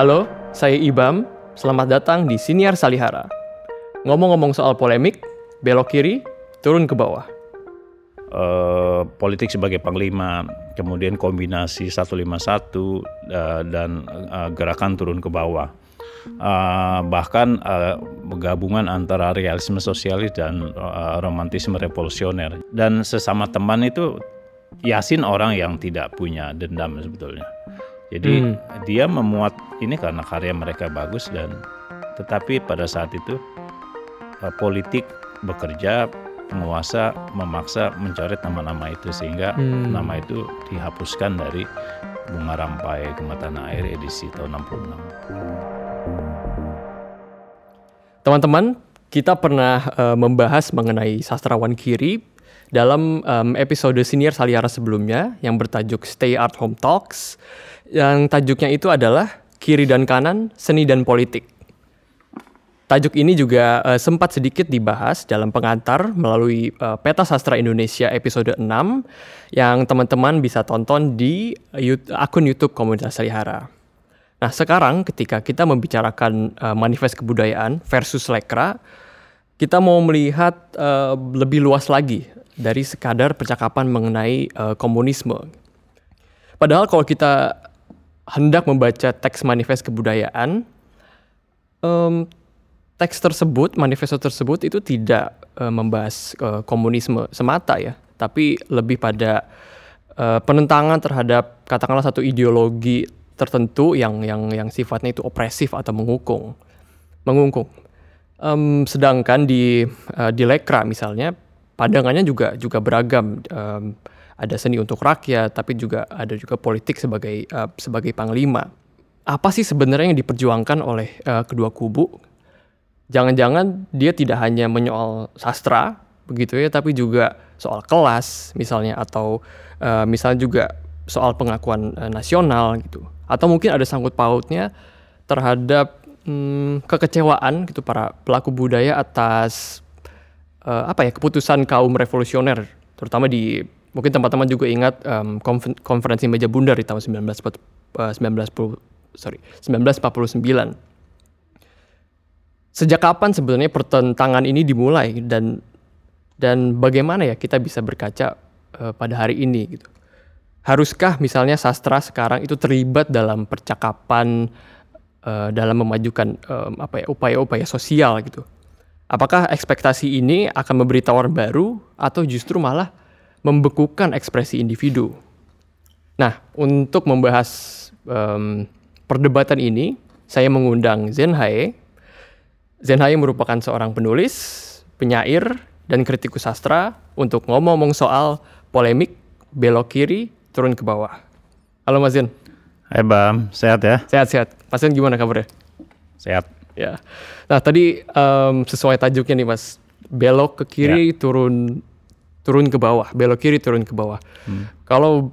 Halo, saya Ibam. Selamat datang di Siniar Salihara. Ngomong-ngomong soal polemik, belok kiri, turun ke bawah. Uh, politik sebagai panglima, kemudian kombinasi 151 uh, dan uh, gerakan turun ke bawah. Uh, bahkan uh, gabungan antara realisme sosialis dan uh, romantisme revolusioner. Dan sesama teman itu Yasin orang yang tidak punya dendam sebetulnya. Jadi hmm. dia memuat ini karena karya mereka bagus dan tetapi pada saat itu uh, politik bekerja penguasa memaksa mencoret nama-nama itu sehingga hmm. nama itu dihapuskan dari Bunga Rampai ke Tanah Air edisi tahun 66. Teman-teman, kita pernah uh, membahas mengenai sastrawan kiri dalam um, episode senior Saliara sebelumnya yang bertajuk Stay at Home Talks yang tajuknya itu adalah Kiri dan Kanan, Seni dan Politik. Tajuk ini juga uh, sempat sedikit dibahas dalam pengantar melalui uh, Peta Sastra Indonesia episode 6 yang teman-teman bisa tonton di YouTube, akun YouTube Komunitas Salihara. Nah, sekarang ketika kita membicarakan uh, manifest kebudayaan versus lekra, kita mau melihat uh, lebih luas lagi dari sekadar percakapan mengenai uh, komunisme. Padahal kalau kita hendak membaca teks manifest kebudayaan, um, teks tersebut, manifesto tersebut itu tidak uh, membahas uh, komunisme semata ya, tapi lebih pada uh, penentangan terhadap katakanlah satu ideologi tertentu yang yang yang sifatnya itu opresif atau menghukum, mengungkung. Um, sedangkan di uh, di Lekra misalnya pandangannya juga juga beragam. Um, ada seni untuk rakyat, tapi juga ada juga politik sebagai uh, sebagai panglima. Apa sih sebenarnya yang diperjuangkan oleh uh, kedua kubu? Jangan-jangan dia tidak hanya menyoal sastra begitu ya, tapi juga soal kelas misalnya atau uh, misalnya juga soal pengakuan uh, nasional gitu. Atau mungkin ada sangkut pautnya terhadap hmm, kekecewaan gitu para pelaku budaya atas uh, apa ya keputusan kaum revolusioner terutama di mungkin teman-teman juga ingat um, konferensi meja bundar di tahun 19, uh, 19, sorry, 1949. Sejak kapan sebenarnya pertentangan ini dimulai dan dan bagaimana ya kita bisa berkaca uh, pada hari ini gitu. Haruskah misalnya sastra sekarang itu terlibat dalam percakapan uh, dalam memajukan um, apa ya upaya-upaya sosial gitu? Apakah ekspektasi ini akan memberi tawar baru atau justru malah membekukan ekspresi individu. Nah, untuk membahas um, perdebatan ini, saya mengundang Zenhae. Zenhae merupakan seorang penulis, penyair, dan kritikus sastra untuk ngomong-ngomong soal polemik belok kiri turun ke bawah. Halo Mas Zen. Hai Bam, sehat ya? Sehat-sehat. Mas Zen gimana kabarnya? Sehat. Ya. Nah tadi um, sesuai tajuknya nih Mas, belok ke kiri ya. turun turun ke bawah, belok kiri turun ke bawah. Hmm. Kalau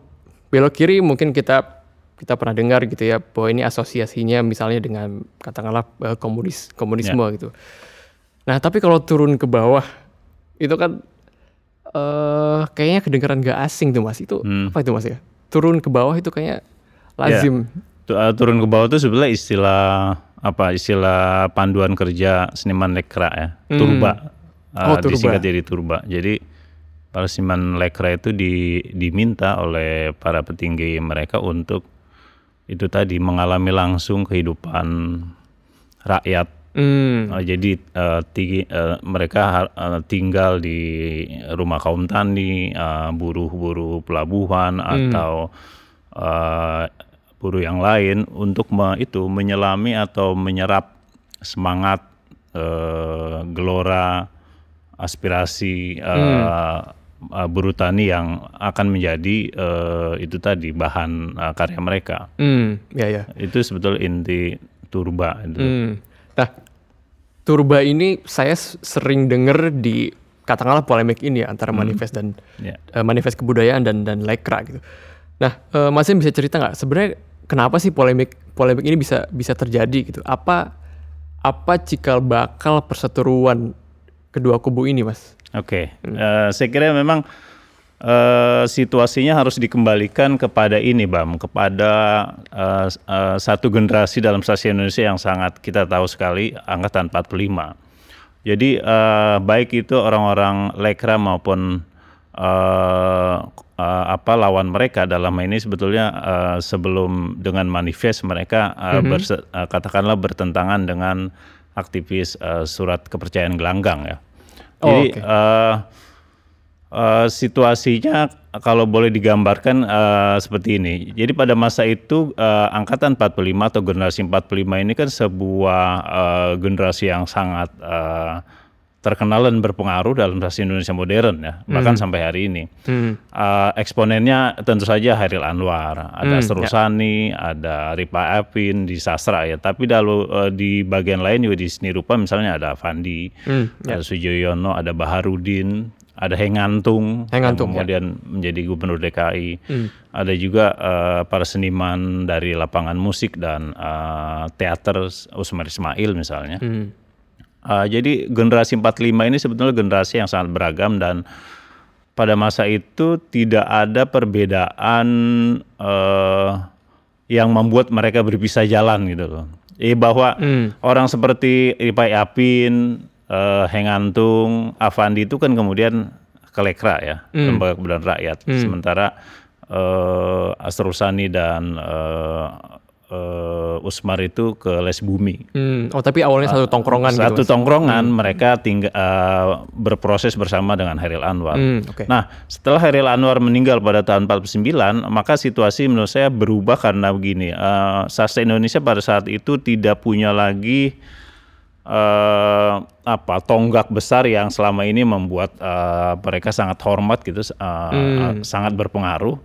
belok kiri mungkin kita kita pernah dengar gitu ya bahwa ini asosiasinya misalnya dengan katakanlah uh, komunis komunisme yeah. gitu. Nah tapi kalau turun ke bawah itu kan uh, kayaknya kedengaran gak asing tuh mas itu hmm. apa itu mas ya? Turun ke bawah itu kayaknya lazim. Yeah. Turun ke bawah itu sebenarnya istilah apa istilah panduan kerja seniman lekra ya hmm. turba. Uh, oh, turba. disingkat jadi turba. Jadi Parsiman Lekra itu di, diminta oleh para petinggi mereka untuk itu tadi mengalami langsung kehidupan rakyat. Mm. Uh, jadi uh, tigi, uh, mereka uh, tinggal di rumah kaum tani, buruh-buruh pelabuhan mm. atau uh, buruh yang lain untuk me, itu menyelami atau menyerap semangat, uh, gelora, aspirasi uh, uh, buruh tani yang akan menjadi uh, itu tadi bahan uh, karya mereka. Mm, ya ya. Itu sebetulnya inti turba. Itu. Mm. Nah, turba ini saya sering dengar di katakanlah polemik ini ya, antara mm. manifest dan yeah. uh, manifest kebudayaan dan dan lekra gitu. Nah, uh, masih bisa cerita nggak sebenarnya kenapa sih polemik polemik ini bisa bisa terjadi gitu? Apa apa cikal bakal perseteruan kedua kubu ini, Mas? Oke, okay. uh, eh, saya kira memang uh, situasinya harus dikembalikan kepada ini, Bam, kepada uh, uh, satu generasi dalam stasiun Indonesia yang sangat kita tahu sekali, angkatan 45. Jadi uh, baik itu orang-orang Lekra maupun uh, uh, apa lawan mereka dalam ini sebetulnya uh, sebelum dengan manifest mereka uh, mm -hmm. berse, uh, katakanlah bertentangan dengan aktivis uh, surat kepercayaan gelanggang ya. Oh, Jadi okay. uh, uh, situasinya kalau boleh digambarkan uh, seperti ini. Jadi pada masa itu uh, angkatan 45 atau generasi 45 ini kan sebuah uh, generasi yang sangat uh, terkenal dan berpengaruh dalam sasi Indonesia modern ya, bahkan hmm. sampai hari ini. Hmm. Uh, eksponennya tentu saja Hairil Anwar, ada hmm, Serusani, ya. ada Ripa Epin di sastra ya, tapi dalu, uh, di bagian lain juga di seni rupa misalnya ada Fandi, hmm, ya. ada Sujoyono, ada Baharudin, ada Hengantung, Hengantung yang kemudian ya. menjadi gubernur DKI. Hmm. Ada juga uh, para seniman dari lapangan musik dan uh, teater Usmar Ismail misalnya. Hmm. Uh, jadi generasi 45 ini sebetulnya generasi yang sangat beragam dan pada masa itu tidak ada perbedaan uh, yang membuat mereka berpisah jalan gitu loh. Eh bahwa hmm. orang seperti Ipai Apin, uh, Hengantung, Avandi itu kan kemudian ke Lekra ya, hmm. lembaga kemudian rakyat. Hmm. Sementara uh, Asrusani dan uh, uh, Usmar itu ke Les Bumi. Hmm. Oh tapi awalnya satu tongkrongan uh, Satu gitu, tongkrongan hmm. mereka tinggal uh, berproses bersama dengan Hairil Anwar. Hmm, okay. Nah setelah Hairil Anwar meninggal pada tahun 49 maka situasi menurut saya berubah karena begini. Uh, sastra Indonesia pada saat itu tidak punya lagi uh, apa tonggak besar yang selama ini membuat uh, mereka sangat hormat gitu, uh, hmm. sangat berpengaruh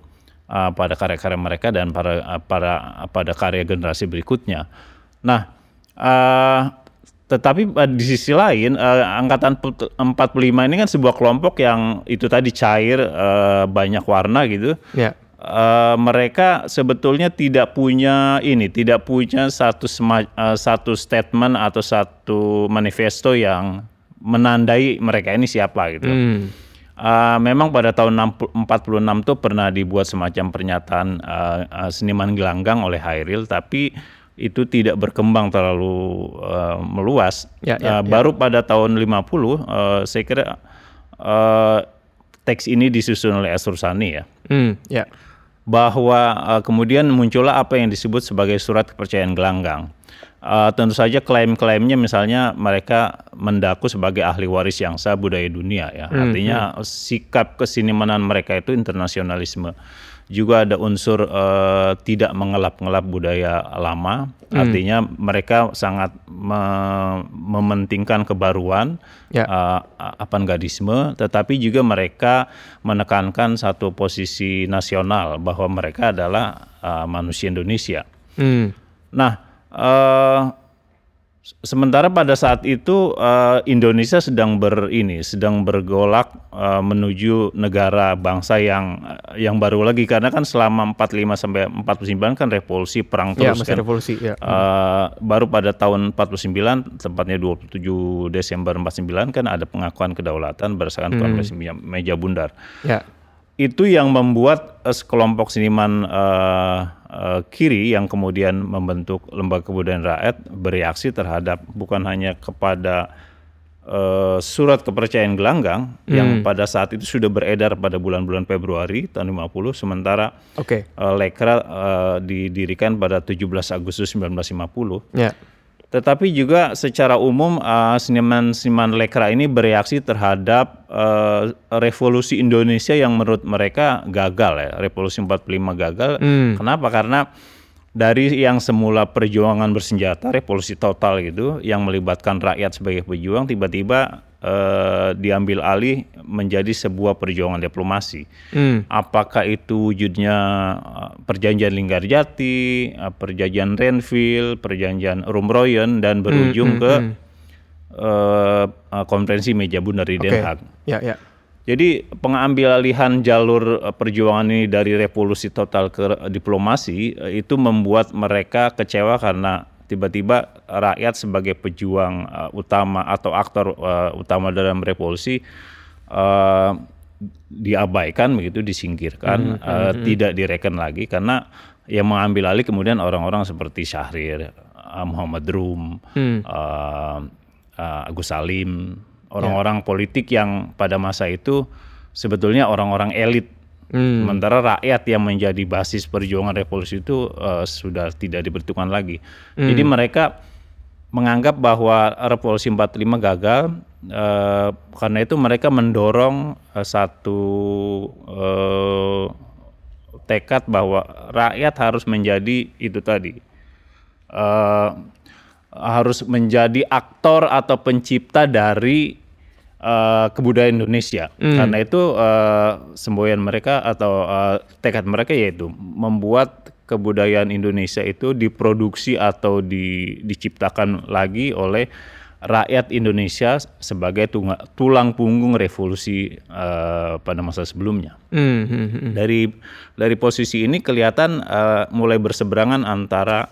uh, pada karya-karya mereka dan para uh, para pada karya generasi berikutnya. Nah, uh, tetapi di sisi lain uh, angkatan 45 ini kan sebuah kelompok yang itu tadi cair uh, banyak warna gitu. Yeah uh, mereka sebetulnya tidak punya ini, tidak punya satu uh, satu statement atau satu manifesto yang menandai mereka ini siapa gitu. Hmm. Uh, memang pada tahun 46 itu pernah dibuat semacam pernyataan uh, uh, seniman gelanggang oleh Hairil, tapi itu tidak berkembang terlalu uh, meluas. Ya, ya, uh, ya. Baru pada tahun 50, uh, saya kira uh, teks ini disusun oleh Asur Sani ya. Hmm, ya bahwa uh, kemudian muncullah apa yang disebut sebagai surat kepercayaan gelanggang. Uh, tentu saja klaim-klaimnya misalnya mereka mendaku sebagai ahli waris yang sah budaya dunia ya. Hmm, Artinya hmm. sikap kesinimanan mereka itu internasionalisme juga ada unsur uh, tidak mengelap-ngelap budaya lama. Hmm. Artinya mereka sangat me mementingkan kebaruan, ya. uh, tetapi juga mereka menekankan satu posisi nasional bahwa mereka adalah uh, manusia Indonesia. Hmm. Nah. Uh, Sementara pada saat itu uh, Indonesia sedang ber ini sedang bergolak uh, menuju negara bangsa yang yang baru lagi karena kan selama 45 sampai 49 kan revolusi perang ya, terus kan. revolusi ya. Uh, baru pada tahun 49 tepatnya 27 Desember 49 kan ada pengakuan kedaulatan berdasarkan hmm. meja bundar. Ya itu yang membuat uh, sekelompok seniman uh, uh, kiri yang kemudian membentuk lembaga kebudayaan rakyat bereaksi terhadap bukan hanya kepada uh, surat kepercayaan gelanggang hmm. yang pada saat itu sudah beredar pada bulan-bulan Februari tahun 50 sementara okay. uh, Lekra uh, didirikan pada 17 Agustus 1950. Yeah tetapi juga secara umum uh, seniman-seniman lekra ini bereaksi terhadap uh, revolusi Indonesia yang menurut mereka gagal ya, revolusi 45 gagal. Hmm. Kenapa? Karena dari yang semula perjuangan bersenjata, revolusi total gitu, yang melibatkan rakyat sebagai pejuang, tiba-tiba eh, diambil alih menjadi sebuah perjuangan diplomasi. Hmm. Apakah itu wujudnya eh, perjanjian Linggarjati, eh, perjanjian Renville, perjanjian Rumroyen, dan berujung hmm, hmm, ke hmm. Eh, konferensi meja bundar di Den Haag. Ya, ya. Jadi pengambil alihan jalur perjuangan ini dari revolusi total ke diplomasi itu membuat mereka kecewa karena tiba-tiba rakyat sebagai pejuang uh, utama atau aktor uh, utama dalam revolusi uh, diabaikan begitu disingkirkan uh, tidak direken lagi karena yang mengambil alih kemudian orang-orang seperti Syahrir, uh, Muhammad Rum, uh, uh, Agus Salim, orang-orang politik yang pada masa itu sebetulnya orang-orang elit. Sementara rakyat yang menjadi basis perjuangan revolusi itu uh, sudah tidak diperhitungkan lagi. Jadi mereka menganggap bahwa revolusi 45 gagal eh, karena itu mereka mendorong eh, satu eh, tekad bahwa rakyat harus menjadi itu tadi eh, harus menjadi aktor atau pencipta dari eh, kebudayaan Indonesia. Karena itu eh, semboyan mereka atau eh, tekad mereka yaitu membuat kebudayaan Indonesia itu diproduksi atau di, diciptakan lagi oleh rakyat Indonesia sebagai tunga- tulang punggung revolusi eh, pada masa sebelumnya. Hmm, hmm. Dari dari posisi ini kelihatan eh, mulai berseberangan antara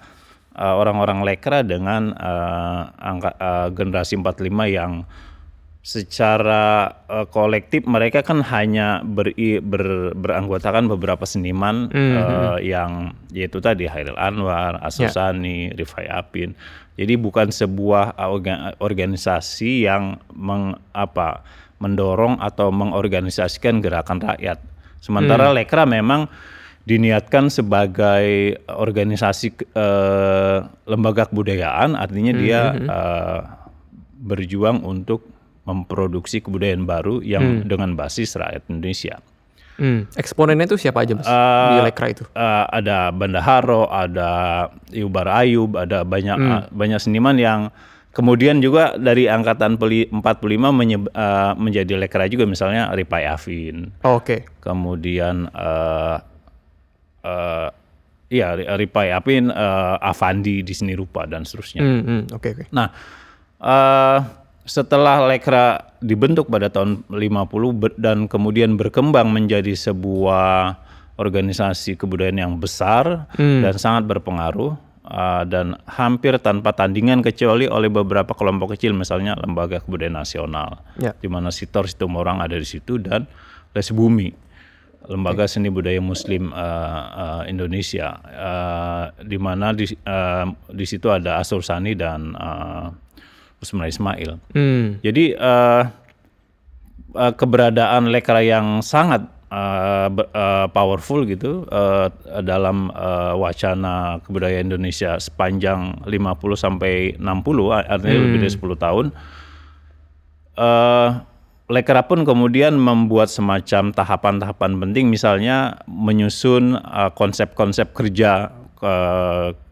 orang-orang lekra dengan eh, angka eh, generasi 45 yang secara eh, kolektif mereka kan hanya beri, ber, beranggotakan beberapa seniman eh, yang yaitu tadi Hairil Anwar, Asosani, Rifai Apin. Jadi bukan sebuah orga- organisasi yang meng, apa mendorong atau mengorganisasikan gerakan rakyat. Sementara Lekra memang diniatkan sebagai organisasi eh, lembaga kebudayaan, artinya dia eh, berjuang untuk memproduksi kebudayaan baru yang dengan basis rakyat Indonesia. Hmm. Eksponennya itu siapa aja mas di Lekra itu? Eh, ada Bandaharo, ada Yubar Ayub, ada banyak eh, banyak seniman yang kemudian juga dari angkatan peli- 45 menyeb- eh, menjadi lekra juga misalnya Ripai Afin. Oh, Oke. Kemudian eh eh, iya Ri- Ripai Afin, eh, Avandi di seni rupa dan seterusnya. Hmm, hmm. Oke oke. Nah, eh, setelah Lekra dibentuk pada tahun 50 ber- dan kemudian berkembang menjadi sebuah organisasi kebudayaan yang besar dan sangat berpengaruh eh, dan hampir tanpa tandingan kecuali oleh beberapa kelompok kecil misalnya Lembaga Kebudayaan Nasional Ya. di mana Sitor Situmorang ada di situ dan Les Bumi Lembaga Seni Budaya Muslim eh, eh, Indonesia eh, di mana di eh, di situ ada Asur Sani dan eh, Usman Ismail. Hmm. Jadi eh, eh, keberadaan Lekra yang sangat be- eh, powerful gitu eh, dalam eh, wacana kebudayaan Indonesia sepanjang 50 sampai 60 artinya lebih dari 10 tahun. Eh Lekra pun kemudian membuat semacam tahapan-tahapan penting misalnya menyusun konsep-konsep kerja ke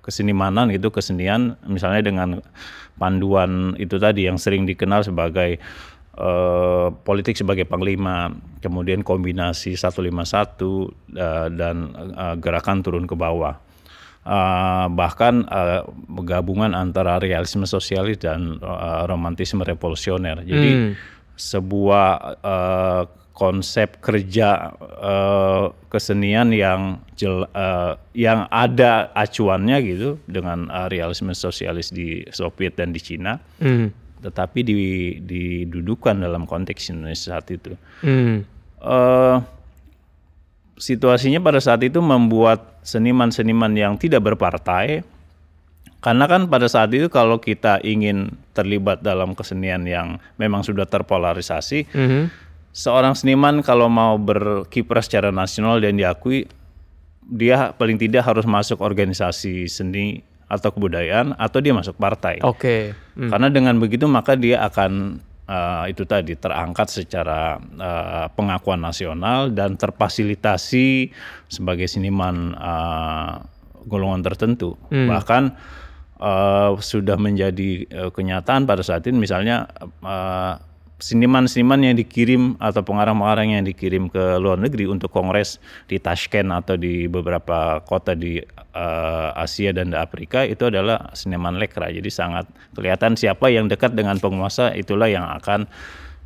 kesenimanan itu kesenian misalnya dengan panduan itu tadi yang sering dikenal sebagai eh, politik sebagai panglima kemudian kombinasi 151 eh, dan eh, gerakan turun ke bawah. Eh, bahkan eh, gabungan antara realisme sosialis dan eh, romantisme revolusioner. Jadi sebuah eh, konsep kerja eh, kesenian yang jel, eh, yang ada acuannya gitu dengan eh, realisme sosialis di Soviet dan di Cina, Hmm. tetapi di, didudukan dalam konteks Indonesia saat itu. Hmm. Eh, situasinya pada saat itu membuat seniman-seniman yang tidak berpartai karena kan pada saat itu kalau kita ingin terlibat dalam kesenian yang memang sudah terpolarisasi, Mhm. Seorang seniman kalau mau berkiprah secara nasional dan diakui, dia paling tidak harus masuk organisasi seni atau kebudayaan atau dia masuk partai. Oke. Hmm. Karena dengan begitu maka dia akan eh, itu tadi terangkat secara eh, pengakuan nasional dan terfasilitasi sebagai seniman eh, golongan tertentu. Bahkan eh, sudah menjadi eh, kenyataan pada saat ini misalnya eh, seniman-seniman yang dikirim atau pengarang-pengarang yang dikirim ke luar negeri untuk kongres di Tashkent atau di beberapa kota di eh, Asia dan di Afrika itu adalah seniman lekra. Jadi sangat kelihatan siapa yang dekat dengan penguasa itulah yang akan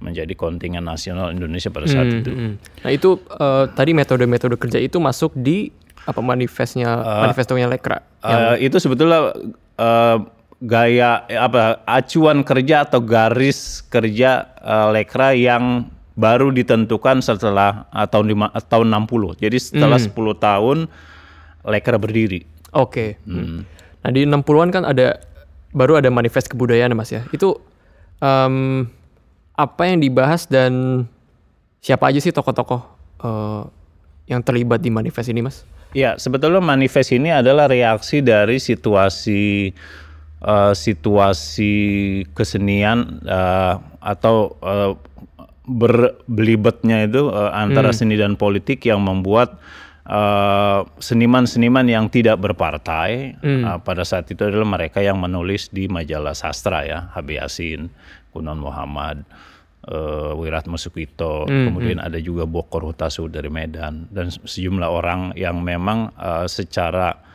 menjadi kontingen nasional Indonesia pada saat itu. Hmm. Nah itu eh, tadi metode-metode kerja itu masuk di apa manifestnya manifestonya Lekra. Eh, itu sebetulnya eh, gaya eh, apa acuan kerja atau garis kerja eh, lekra yang baru ditentukan setelah uh, tahun lima, uh, tahun 60. Jadi setelah Hmm. 10 tahun Lekra berdiri. Oke. Nah di 60-an kan ada baru ada manifest kebudayaan Mas ya. Itu em, apa yang dibahas dan siapa aja sih tokoh-tokoh eh, yang terlibat di manifest ini Mas? Ya, sebetulnya manifest ini adalah reaksi dari situasi eh, situasi kesenian eh, atau eh, berbelibetnya itu eh, antara seni dan politik yang membuat eh, seniman-seniman yang tidak berpartai eh, pada saat itu adalah mereka yang menulis di majalah sastra ya, HB Yasin, Gunan Muhammad, eh, Wiratma Sukwito, kemudian ada juga Bokor Hutasu dari Medan dan sejumlah orang yang memang eh, secara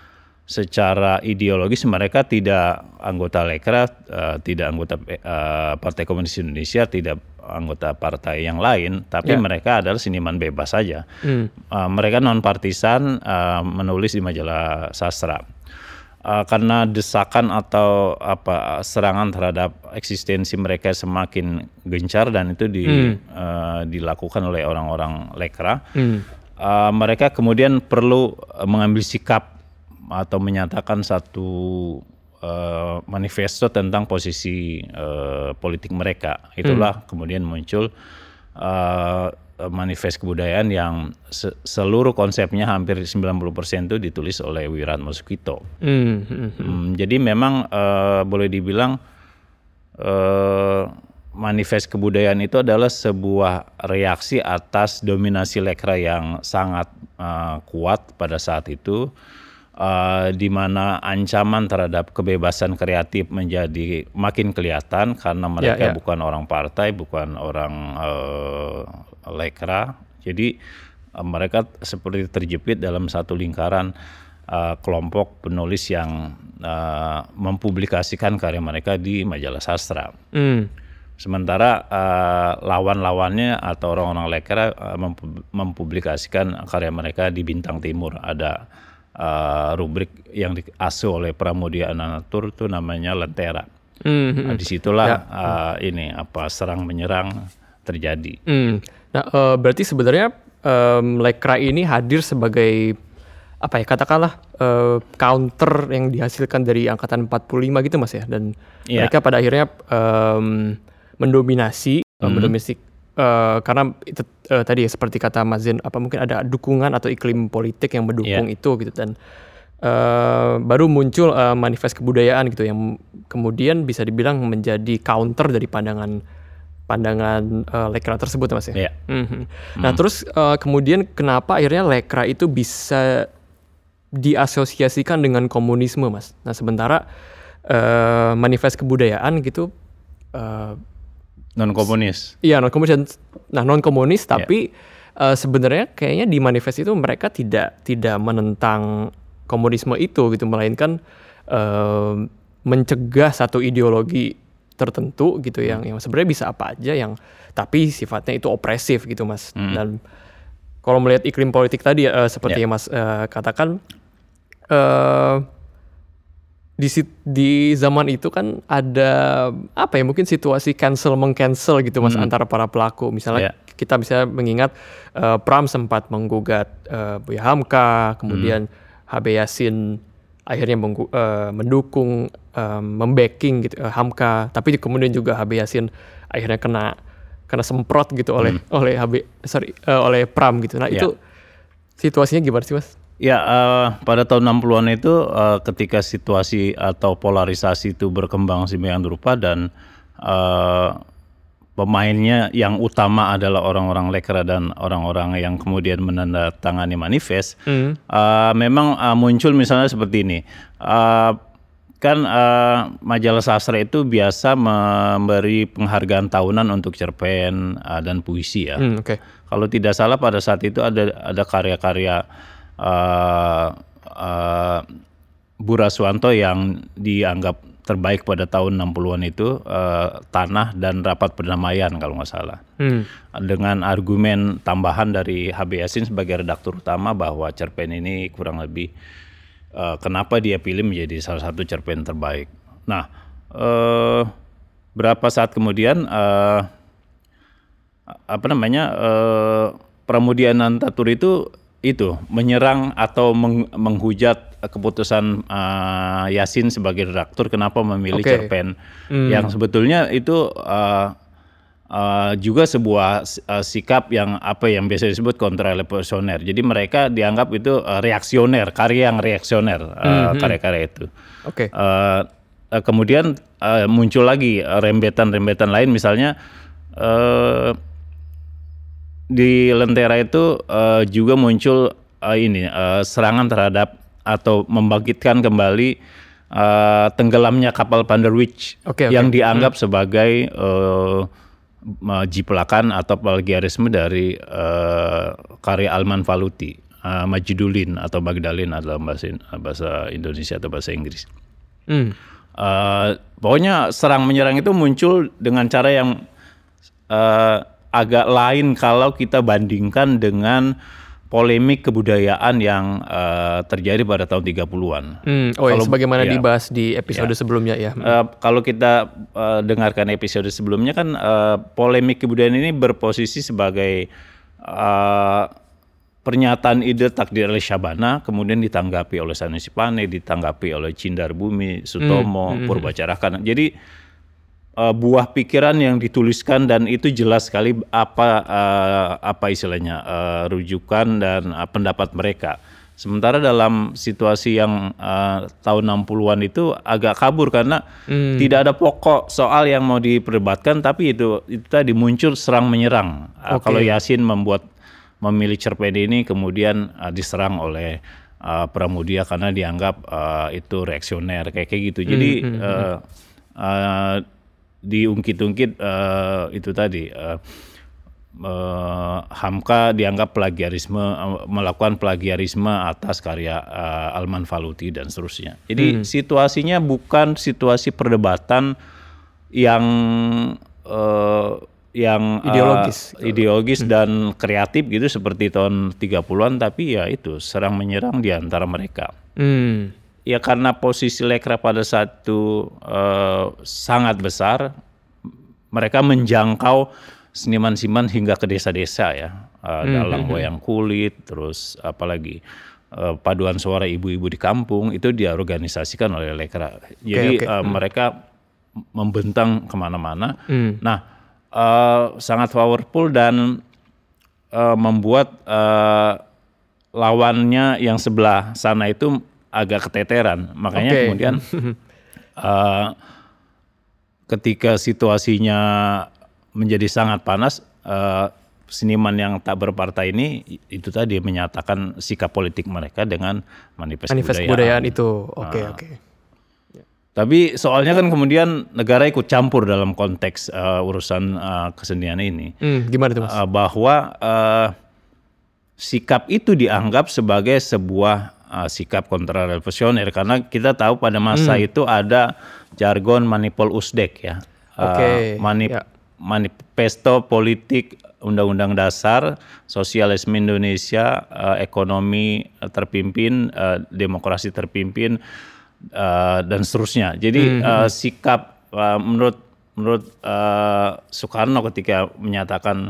secara ideologis mereka tidak anggota Lekra, eh, tidak anggota eh, Partai Komunis Indonesia, tidak anggota partai yang lain, tapi Ya. mereka adalah seniman bebas saja. Eh, mereka non partisan menulis di majalah sastra. Eh, karena desakan atau apa serangan terhadap eksistensi mereka semakin gencar dan itu di, eh, dilakukan oleh orang-orang Lekra, eh, mereka kemudian perlu mengambil sikap atau menyatakan satu eh, manifesto tentang posisi eh, politik mereka. Itulah kemudian muncul eh, manifest kebudayaan yang se- seluruh konsepnya hampir 90% itu ditulis oleh Wiratma Sukwito. Hmm, hmm, Hmm, jadi memang eh, boleh dibilang eh, manifest kebudayaan itu adalah sebuah reaksi atas dominasi lekra yang sangat eh, kuat pada saat itu, eh, di mana ancaman terhadap kebebasan kreatif menjadi makin kelihatan karena mereka ya. bukan orang partai, bukan orang eh, lekra. Jadi eh, mereka seperti terjepit dalam satu lingkaran eh, kelompok penulis yang eh, mempublikasikan karya mereka di majalah sastra. hmm. Sementara eh, lawan-lawannya atau orang-orang lekra mempu- mempublikasikan karya mereka di Bintang Timur. Ada eh, rubrik yang diasuh oleh Pramudia Ananatur itu namanya Lentera. Hmm, hmm, Nah, di situlah eh, ini apa serang menyerang terjadi. Hmm. Nah, eh, berarti sebenarnya em, Lekra ini hadir sebagai apa ya katakanlah eh, counter yang dihasilkan dari angkatan 45 gitu Mas ya dan Iya. mereka pada akhirnya em, mendominasi eh, mendominasi eh, karena itu eh, tadi ya seperti kata Mas apa mungkin ada dukungan atau iklim politik yang mendukung itu gitu dan eh, baru muncul eh, manifest kebudayaan gitu yang kemudian bisa dibilang menjadi counter dari pandangan pandangan eh, Lekra tersebut Mas ya. Iya. Mhm. Nah terus eh, kemudian kenapa akhirnya Lekra itu bisa diasosiasikan dengan komunisme mas? Nah sementara eh, manifest kebudayaan gitu, eh, Non komunis. iya non komunis, nah non komunis tapi eh, sebenarnya kayaknya di manifest itu mereka tidak tidak menentang komunisme itu gitu, melainkan eh, mencegah satu ideologi tertentu gitu yang yang sebenarnya bisa apa aja yang tapi sifatnya itu opresif gitu mas. Dan kalau melihat iklim politik tadi eh, seperti yang mas eh, katakan eh di di zaman itu kan ada apa ya mungkin situasi cancel mengcancel gitu mas antara para pelaku misalnya Ya. kita bisa mengingat eh, Pram sempat menggugat eh, Buya Hamka kemudian HB Yasin akhirnya menggu- eh, mendukung eh, membacking gitu eh, Hamka tapi kemudian juga HB Yasin akhirnya kena kena semprot gitu oleh oleh HB sorry eh, oleh Pram gitu nah Ya. itu situasinya gimana sih mas? Ya, eh, pada tahun 60-an itu eh, ketika situasi atau polarisasi itu berkembang sedemikian rupa dan eh, pemainnya yang utama adalah orang-orang lekra dan orang-orang yang kemudian menandatangani manifest, eh, memang eh, muncul misalnya seperti ini. Eh, kan eh, majalah sastra itu biasa memberi penghargaan tahunan untuk cerpen eh, dan puisi ya. Hmm, Oke. Kalau tidak salah pada saat itu ada ada karya-karya uh, uh, Buraswanto yang dianggap terbaik pada tahun 60-an itu uh, Tanah dan Rapat Perdamaian kalau nggak salah. Hmm. Dengan argumen tambahan dari HB Yasin sebagai redaktur utama bahwa cerpen ini kurang lebih uh, kenapa dia pilih menjadi salah satu cerpen terbaik. Nah, uh, berapa saat kemudian uh, apa namanya uh, Pramudia Nantatur itu itu menyerang atau meng, menghujat keputusan uh, Yasin sebagai redaktur kenapa memilih okay. cerpen hmm. yang sebetulnya itu uh, uh, juga sebuah uh, sikap yang apa yang biasa disebut kontrarevolusioner. Jadi mereka dianggap itu uh, reaksioner, karya yang reaksioner uh, hmm. karya-karya itu. Oke. Okay. Uh, uh, kemudian uh, muncul lagi rembetan-rembetan lain misalnya uh, di Lentera itu uh, juga muncul uh, ini uh, serangan terhadap atau membangkitkan kembali uh, tenggelamnya kapal Panderwich okay, okay. yang dianggap hmm. sebagai uh, jiplakan atau plagiarisme dari uh, karya Alman Faluti, uh, Majidulin atau Magdalene adalah bahasa bahasa Indonesia atau bahasa Inggris. Hmm. Uh, pokoknya serang menyerang itu muncul dengan cara yang uh, agak lain kalau kita bandingkan dengan polemik kebudayaan yang uh, terjadi pada tahun 30-an. Hmm, oh kalau, ya, sebagaimana ya, dibahas di episode ya. sebelumnya ya. Uh, kalau kita uh, dengarkan episode sebelumnya kan uh, polemik kebudayaan ini berposisi sebagai uh, pernyataan ide takdir oleh Syabana, kemudian ditanggapi oleh Sanusi Pane, ditanggapi oleh Cindar Bumi, Sutomo, hmm, hmm, hmm. Purbacarakan. Jadi uh, buah pikiran yang dituliskan dan itu jelas sekali apa uh, apa istilahnya uh, rujukan dan uh, pendapat mereka. Sementara dalam situasi yang uh, tahun 60-an itu agak kabur karena hmm. tidak ada pokok soal yang mau diperdebatkan tapi itu itu tadi muncul serang menyerang. Okay. Uh, kalau Yasin membuat memilih cerpen ini kemudian uh, diserang oleh uh, Pramudia karena dianggap uh, itu reaksioner kayak kayak gitu. Jadi hmm, hmm, uh, uh, diungkit-ungkit uh, itu tadi uh, uh, Hamka dianggap plagiarisme uh, melakukan plagiarisme atas karya uh, Alman Faluti dan seterusnya. Jadi hmm. situasinya bukan situasi perdebatan yang uh, yang ideologis, uh, ideologis hmm. dan kreatif gitu seperti tahun 30-an tapi ya itu serang menyerang di antara mereka. Hmm ya karena posisi Lekra pada satu uh, sangat besar, mereka menjangkau seniman-seniman hingga ke desa-desa ya, uh, hmm, dalam hmm, hmm. wayang kulit, terus apalagi uh, paduan suara ibu-ibu di kampung itu diorganisasikan oleh Lekra. Jadi okay, okay. Uh, hmm. mereka membentang ke mana-mana. Hmm. Nah, uh, sangat powerful dan uh, membuat uh, lawannya yang sebelah sana itu agak keteteran. Makanya okay. kemudian uh, ketika situasinya menjadi sangat panas, uh, seniman yang tak berpartai ini itu tadi menyatakan sikap politik mereka dengan manifest, manifest kebudayaan. itu. Oke okay, uh, oke. Okay. Tapi soalnya kan kemudian negara ikut campur dalam konteks uh, urusan uh, kesenian ini. Hmm, gimana itu mas? Uh, bahwa uh, sikap itu dianggap sebagai sebuah uh, sikap kontrarevolusioner karena kita tahu pada masa hmm. itu ada jargon manipul usdek ya. Okay. Uh, manip ya. manifesto politik Undang-Undang Dasar Sosialisme Indonesia uh, ekonomi terpimpin uh, demokrasi terpimpin uh, dan seterusnya. Jadi hmm. uh, sikap uh, menurut menurut uh, Soekarno ketika menyatakan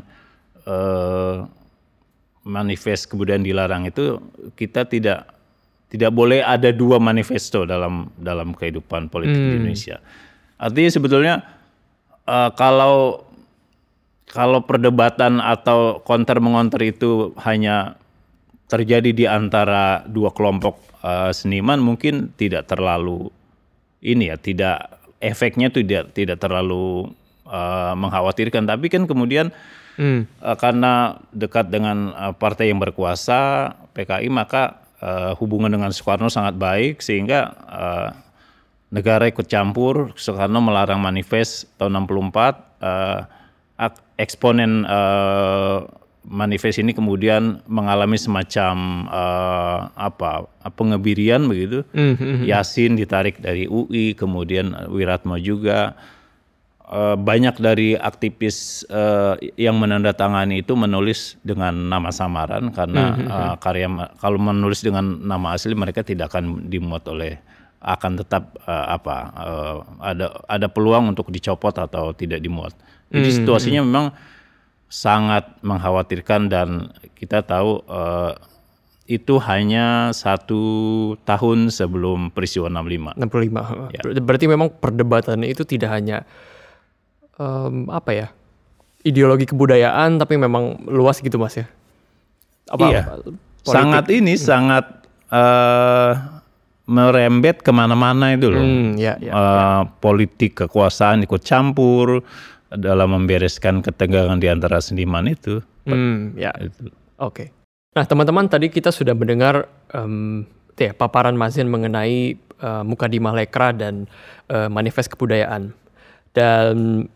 uh, manifest kemudian dilarang itu kita tidak tidak boleh ada dua manifesto dalam dalam kehidupan politik hmm. di Indonesia. Artinya sebetulnya uh, kalau kalau perdebatan atau konter mengonter itu hanya terjadi di antara dua kelompok uh, seniman mungkin tidak terlalu ini ya tidak efeknya tidak tidak terlalu uh, mengkhawatirkan tapi kan kemudian hmm. uh, karena dekat dengan uh, partai yang berkuasa PKI maka uh, hubungan dengan Soekarno sangat baik sehingga uh, negara ikut campur. Soekarno melarang manifest tahun 64. Uh, eh, eksponen uh, manifest ini kemudian mengalami semacam uh, apa pengebirian begitu. Mm -hmm. Yasin ditarik dari UI, kemudian Wiratmo juga banyak dari aktivis uh, yang menandatangani itu menulis dengan nama samaran karena mm -hmm. uh, karya kalau menulis dengan nama asli mereka tidak akan dimuat oleh akan tetap uh, apa uh, ada ada peluang untuk dicopot atau tidak dimuat. Jadi mm -hmm. situasinya memang sangat mengkhawatirkan dan kita tahu uh, itu hanya satu tahun sebelum peristiwa 65. 65. Ya. Berarti memang perdebatannya itu tidak hanya um, apa ya ideologi kebudayaan, tapi memang luas gitu mas ya. Apa? Iya. Politik. Sangat ini hmm. sangat uh, merembet ke mana-mana itu loh. Hmm, ya, ya, uh, ya. Politik kekuasaan ikut campur dalam membereskan ketegangan di antara seniman itu. Hmm, ya. Oke. Okay. Nah, teman-teman tadi kita sudah mendengar um, ya, paparan Mazin mengenai uh, Mukadimah Lekra dan uh, manifest kebudayaan. Dan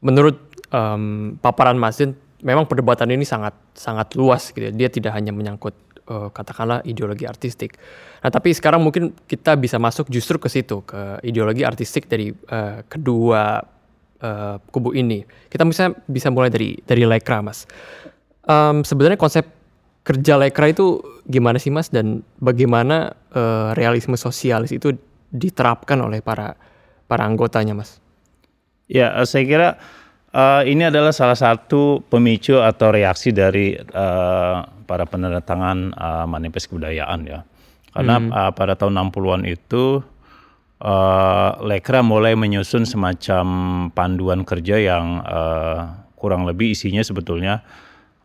menurut um, paparan Mazin, memang perdebatan ini sangat sangat luas gitu. Ya. Dia tidak hanya menyangkut uh, katakanlah ideologi artistik. Nah, tapi sekarang mungkin kita bisa masuk justru ke situ, ke ideologi artistik dari uh, kedua uh, kubu ini. Kita bisa bisa mulai dari dari Lekra, Mas. Um, sebenarnya konsep kerja lekra itu gimana sih mas dan bagaimana uh, realisme sosialis itu diterapkan oleh para para anggotanya mas? Ya eh, saya kira uh, ini adalah salah satu pemicu atau reaksi dari uh, para peneretangan uh, manifest kebudayaan ya. Karena hmm. uh, pada tahun 60-an itu uh, Lekra mulai menyusun semacam panduan kerja yang uh, kurang lebih isinya sebetulnya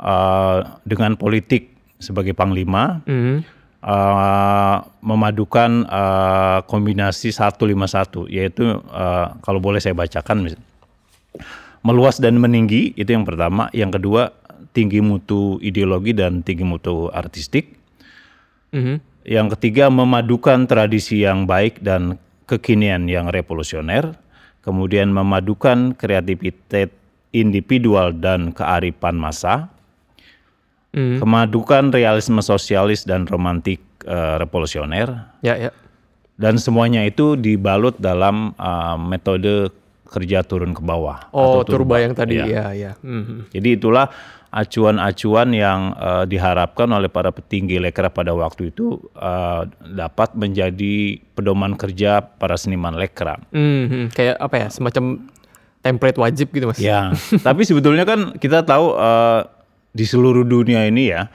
uh, dengan politik sebagai panglima mm. Uh, memadukan uh, kombinasi 151 yaitu uh, kalau boleh saya bacakan meluas dan meninggi itu yang pertama. Yang kedua tinggi mutu ideologi dan tinggi mutu artistik. Mm-hmm. yang ketiga memadukan tradisi yang baik dan kekinian yang revolusioner. Kemudian memadukan kreativitas individual dan kearifan massa mm. kemadukan realisme sosialis dan romantik uh, revolusioner. Ya, ya. Dan semuanya itu dibalut dalam uh, metode kerja turun ke bawah. Oh, atau turba. turba yang tadi, ya, ya. ya. Mm-hmm. Jadi itulah acuan-acuan yang uh, diharapkan oleh para petinggi lekra pada waktu itu uh, dapat menjadi pedoman kerja para seniman lekra. Mm-hmm. Kayak apa ya, semacam template wajib gitu mas? Ya, tapi sebetulnya kan kita tahu uh, di seluruh dunia ini ya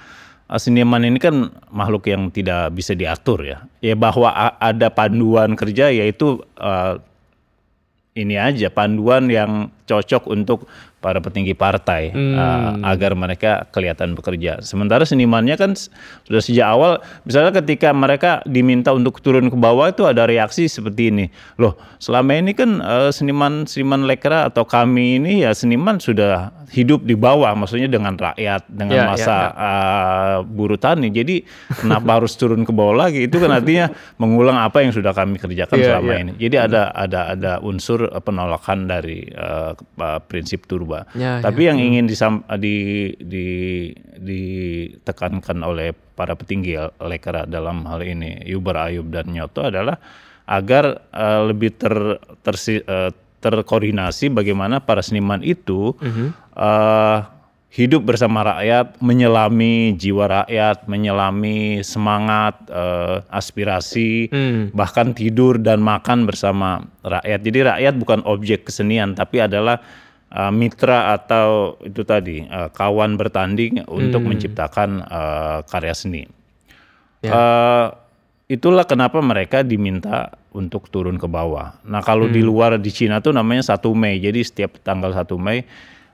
seniman ini kan makhluk yang tidak bisa diatur ya. Ya bahwa ada panduan kerja yaitu uh, ini aja panduan yang cocok untuk para petinggi partai hmm. uh, agar mereka kelihatan bekerja. Sementara senimannya kan sudah sejak awal, misalnya ketika mereka diminta untuk turun ke bawah itu ada reaksi seperti ini. Loh, selama ini kan uh, seniman seniman lekra atau kami ini ya seniman sudah hidup di bawah, maksudnya dengan rakyat, dengan yeah, ya, masa yeah, yeah. Uh, buruh tani. Jadi kenapa harus turun ke bawah lagi? Itu kan artinya mengulang apa yang sudah kami kerjakan yeah, selama yeah. ini. Jadi ada ada ada unsur penolakan dari uh, prinsip turbo berubah. Ya, ya, Tapi ya. yang hmm. ingin disam, di, di, ditekankan oleh para petinggi lekra dalam hal ini Yuber Ayub dan Nyoto adalah agar uh, lebih ter, ter, uh, terkoordinasi bagaimana para seniman itu uh -huh. uh, hidup bersama rakyat, menyelami jiwa rakyat, menyelami semangat, uh, aspirasi, hmm. bahkan tidur dan makan bersama rakyat. Jadi rakyat bukan objek kesenian, tapi adalah uh, mitra atau itu tadi uh, kawan bertanding hmm. untuk menciptakan uh, karya seni. Ya. Uh, itulah kenapa mereka diminta untuk turun ke bawah. Nah kalau hmm. di luar di Cina tuh namanya satu Mei. Jadi setiap tanggal 1 Mei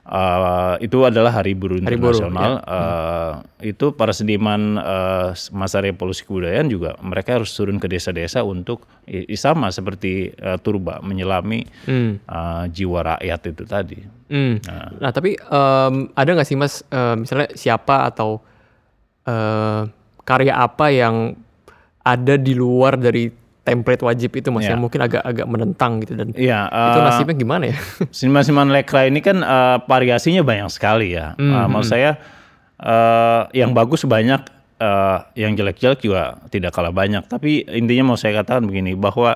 Uh, itu adalah Hari Buruh Internasional. Hari Buruh, ya. uh, itu para seniman uh, masa revolusi kebudayaan juga mereka harus turun ke desa-desa untuk sama seperti uh, Turba menyelami hmm. uh, jiwa rakyat itu tadi. Hmm. Nah. nah tapi um, ada nggak sih mas uh, misalnya siapa atau uh, karya apa yang ada di luar dari template wajib itu mas yeah. yang mungkin agak agak menentang gitu dan yeah, uh, itu nasibnya gimana ya? Seniman-seniman lekra ini kan uh, variasinya banyak sekali ya. Mm -hmm. uh, maksud saya uh, yang bagus banyak, uh, yang jelek-jelek juga tidak kalah banyak. Tapi intinya mau saya katakan begini bahwa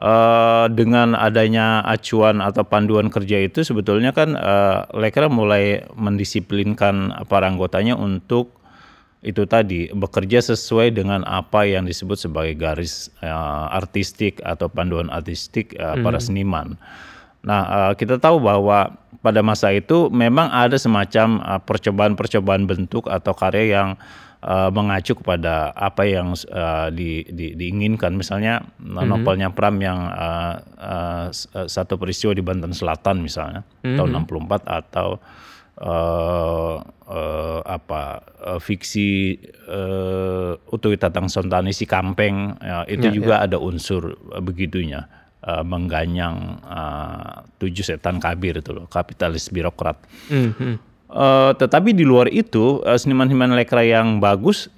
uh, dengan adanya acuan atau panduan kerja itu sebetulnya kan uh, lekra mulai mendisiplinkan para anggotanya untuk itu tadi bekerja sesuai dengan apa yang disebut sebagai garis uh, artistik atau panduan artistik uh, hmm. para seniman. Nah, uh, kita tahu bahwa pada masa itu memang ada semacam uh, percobaan-percobaan bentuk atau karya yang uh, mengacu kepada apa yang uh, di, di, diinginkan. Misalnya mm-hmm. novelnya Pram yang uh, uh, satu peristiwa di Banten Selatan misalnya mm-hmm. tahun 64 atau uh, uh, apa uh, fiksi uh, Tatang Sontani si Kampeng uh, itu ya, juga ya. ada unsur uh, begitunya uh, mengganyang uh, tujuh setan kabir itu loh, kapitalis birokrat. Mm -hmm. uh, tetapi di luar itu uh, seniman-seniman lekra yang bagus,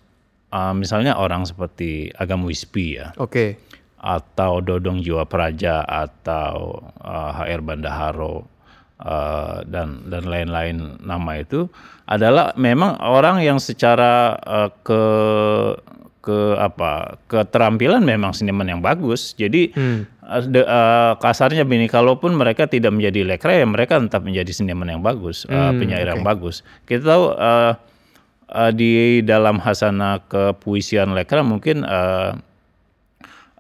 uh, misalnya orang seperti Agam Wispi ya, oke, okay. atau Dodong Jiwa Praja atau uh, HR Bandaharo uh, dan dan lain-lain nama itu adalah memang orang yang secara uh, ke ke apa keterampilan memang seniman yang bagus. Jadi hmm. de, uh, kasarnya begini, kalaupun mereka tidak menjadi lekra ya mereka tetap menjadi seniman yang bagus, hmm, uh, penyair okay. yang bagus. Kita tahu uh, uh, di dalam hasana kepuisian lekra mungkin uh,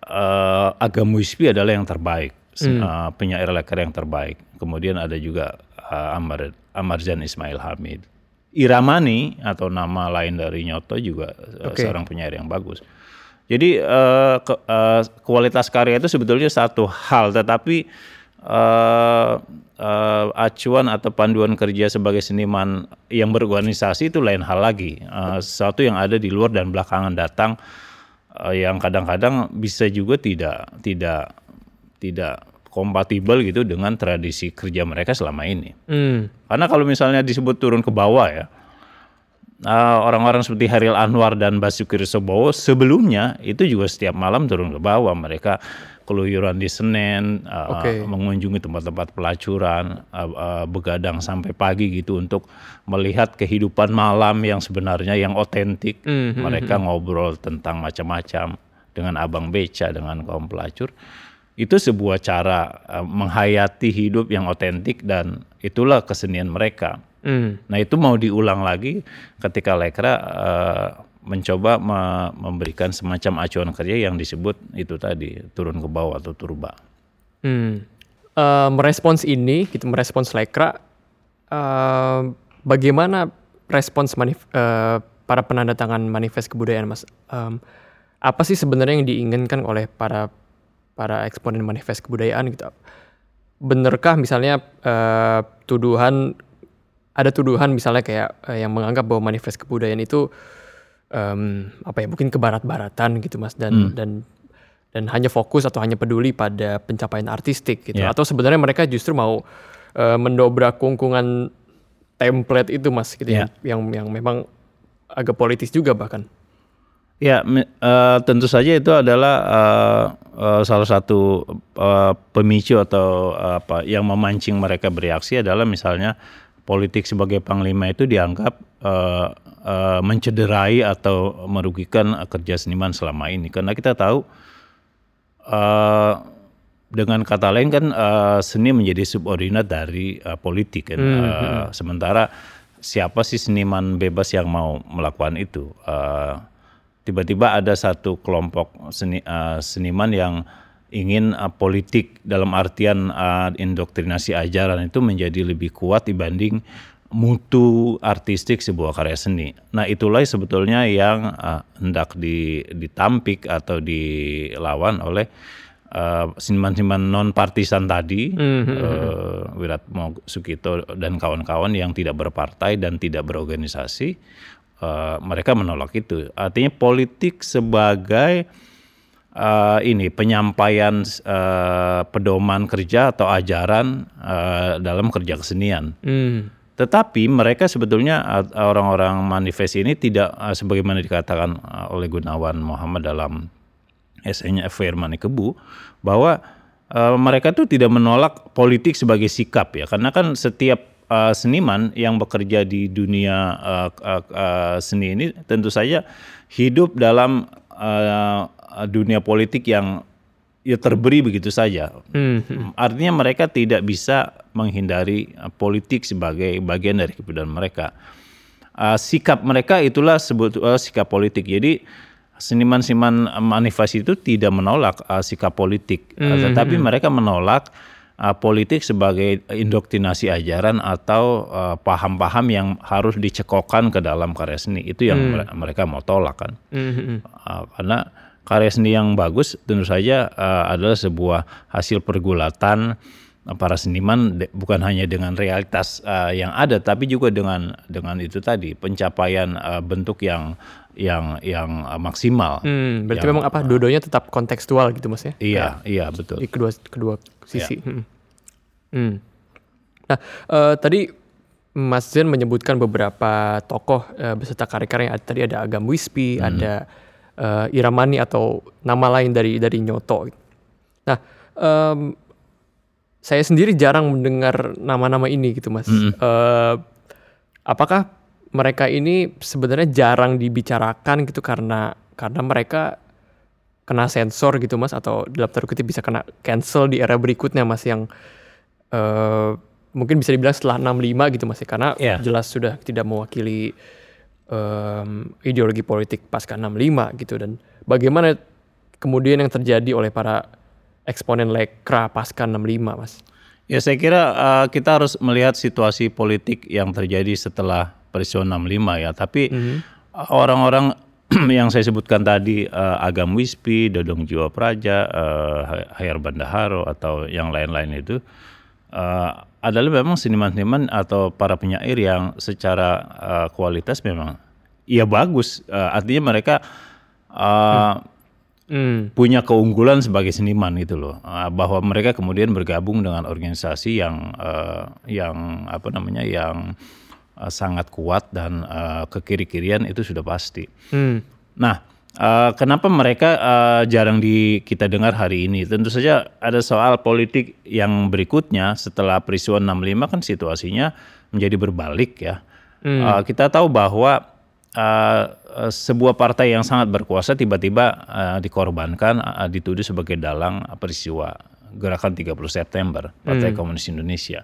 uh, Agam Wispi adalah yang terbaik, hmm. uh, penyair lekra yang terbaik. Kemudian ada juga uh, Amar Amarjan Ismail Hamid. Iramani atau nama lain dari Nyoto juga eh, okay. seorang penyair yang bagus. Jadi uh, ke, uh, kualitas karya itu sebetulnya satu hal, tetapi uh, uh, acuan atau panduan kerja sebagai seniman yang berorganisasi itu lain hal lagi. Uh, sesuatu yang ada di luar dan belakangan datang, uh, yang kadang-kadang bisa juga tidak tidak tidak kompatibel gitu dengan tradisi kerja mereka selama ini. Hmm. Karena kalau misalnya disebut turun ke bawah ya, uh, orang-orang seperti Haril Anwar dan Basuki Sobowo sebelumnya itu juga setiap malam turun ke bawah mereka keluyuran di Senen, uh, okay. mengunjungi tempat-tempat pelacuran, uh, uh, begadang sampai pagi gitu untuk melihat kehidupan malam yang sebenarnya yang otentik. Mm -hmm. Mereka ngobrol tentang macam-macam dengan abang beca, dengan kaum pelacur itu sebuah cara uh, menghayati hidup yang otentik dan itulah kesenian mereka. Mm. Nah itu mau diulang lagi ketika Lekra uh, mencoba me memberikan semacam acuan kerja yang disebut itu tadi turun ke bawah atau turba. Mm. Uh, merespons ini, gitu merespons Lekra, uh, bagaimana respons manif uh, para penanda tangan manifest kebudayaan, Mas? Um, apa sih sebenarnya yang diinginkan oleh para para eksponen manifest kebudayaan gitu. Benarkah misalnya uh, tuduhan ada tuduhan misalnya kayak uh, yang menganggap bahwa manifest kebudayaan itu um, apa ya mungkin kebarat-baratan gitu mas dan hmm. dan dan hanya fokus atau hanya peduli pada pencapaian artistik gitu yeah. atau sebenarnya mereka justru mau uh, mendobrak kungkungan template itu mas gitu yeah. yang yang yang memang agak politis juga bahkan Ya, uh, tentu saja itu adalah uh, uh, salah satu uh, pemicu atau uh, apa yang memancing mereka bereaksi adalah misalnya politik sebagai panglima itu dianggap uh, uh, mencederai atau merugikan kerja seniman selama ini karena kita tahu uh, dengan kata lain kan uh, seni menjadi subordinat dari uh, politik kan. Mm -hmm. uh, sementara siapa sih seniman bebas yang mau melakukan itu? Uh, tiba-tiba ada satu kelompok seni, uh, seniman yang ingin uh, politik dalam artian uh, indoktrinasi ajaran itu menjadi lebih kuat dibanding mutu artistik sebuah karya seni. Nah itulah sebetulnya yang uh, hendak ditampik atau dilawan oleh seniman-seniman uh, non partisan tadi, mm-hmm. uh, Wiratmo Sukito dan kawan-kawan yang tidak berpartai dan tidak berorganisasi uh, mereka menolak itu. Artinya politik sebagai uh, ini penyampaian uh, pedoman kerja atau ajaran uh, dalam kerja kesenian. Mm. Tetapi mereka sebetulnya orang-orang manifest ini tidak uh, sebagaimana dikatakan oleh Gunawan Muhammad dalam esainya Firman Kebu bahwa uh, mereka tuh tidak menolak politik sebagai sikap ya karena kan setiap uh, seniman yang bekerja di dunia uh, uh, uh, seni ini tentu saja hidup dalam uh, dunia politik yang ya terberi begitu saja. Mm-hmm. Artinya mereka tidak bisa menghindari politik sebagai bagian dari kehidupan mereka. Uh, sikap mereka itulah sebut uh, sikap politik. Jadi seniman-seniman manifest itu tidak menolak uh, sikap politik, mm-hmm. uh, tetapi mereka menolak uh, politik sebagai indoktrinasi ajaran atau uh, paham-paham uh, yang harus dicekokkan ke dalam karya seni itu yang hmm. mereka mau tolak kan hmm. uh, karena karya seni yang bagus tentu saja uh, adalah sebuah hasil pergulatan para seniman bukan hanya dengan realitas uh, yang ada tapi juga dengan dengan itu tadi pencapaian uh, bentuk yang yang yang uh, maksimal. Hmm, berarti yang, memang apa dodonya tetap kontekstual gitu mas ya? Iya, Kayak iya betul. Kedua kedua sisi. Iya. Hmm. Hmm. Nah, uh, tadi Mas Zen menyebutkan beberapa tokoh uh, beserta karya-karya tadi ada Agam Wispi, hmm. ada uh, Iramani atau nama lain dari dari Nyoto. Nah, um, saya sendiri jarang mendengar nama-nama ini gitu mas. Mm. Uh, apakah mereka ini sebenarnya jarang dibicarakan gitu karena karena mereka kena sensor gitu mas atau dalam tanda kutip bisa kena cancel di era berikutnya mas yang uh, mungkin bisa dibilang setelah 65 gitu mas ya karena yeah. jelas sudah tidak mewakili um, ideologi politik pasca 65 gitu dan bagaimana kemudian yang terjadi oleh para eksponen lekra pasca 65, Mas? Ya saya kira uh, kita harus melihat situasi politik yang terjadi setelah peristiwa 65 ya. Tapi mm-hmm. orang-orang yang saya sebutkan tadi uh, Agam Wispi, Dodong Jiwa Praja, uh, Hayar Bandaharo atau yang lain-lain itu uh, adalah memang seniman-seniman atau para penyair yang secara uh, kualitas memang ya bagus. Uh, artinya mereka uh, hmm hmm. punya keunggulan sebagai seniman itu loh ah, bahwa mereka kemudian bergabung dengan organisasi yang uh, yang apa namanya yang uh, sangat kuat dan uh, kekiri-kirian itu sudah pasti. Hmm. Nah, uh, kenapa mereka uh, jarang di kita dengar hari ini? Tentu saja ada soal politik yang berikutnya setelah peristiwa 65 kan situasinya menjadi berbalik ya. Hmm. Uh, kita tahu bahwa uh, sebuah partai yang sangat berkuasa tiba-tiba uh, dikorbankan, uh, dituduh sebagai dalang peristiwa gerakan 30 September Partai hmm. Komunis Indonesia.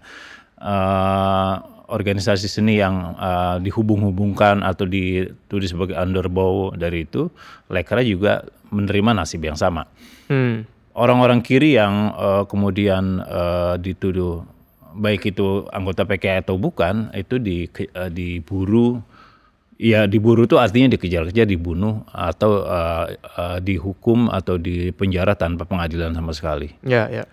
Uh, organisasi seni yang uh, dihubung-hubungkan atau dituduh sebagai underbow dari itu, Lekra juga menerima nasib yang sama. Hmm. Orang-orang kiri yang uh, kemudian uh, dituduh baik itu anggota PKI atau bukan itu di, uh, diburu Ya diburu itu artinya dikejar-kejar, dibunuh atau uh, uh, dihukum atau dipenjara tanpa pengadilan sama sekali. Ya, ya.